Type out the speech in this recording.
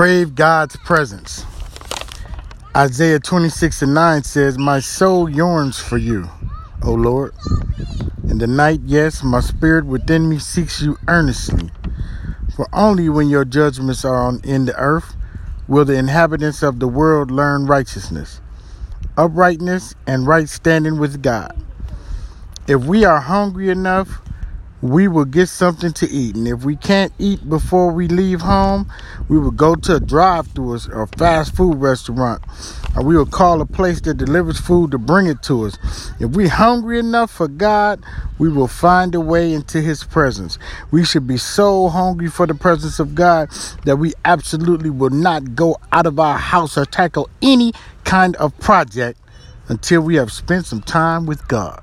Crave God's presence. Isaiah 26 and 9 says, My soul yearns for you, O Lord. In the night, yes, my spirit within me seeks you earnestly. For only when your judgments are on in the earth will the inhabitants of the world learn righteousness, uprightness, and right standing with God. If we are hungry enough, we will get something to eat. And if we can't eat before we leave home, we will go to a drive through or fast food restaurant. Or we will call a place that delivers food to bring it to us. If we're hungry enough for God, we will find a way into His presence. We should be so hungry for the presence of God that we absolutely will not go out of our house or tackle any kind of project until we have spent some time with God.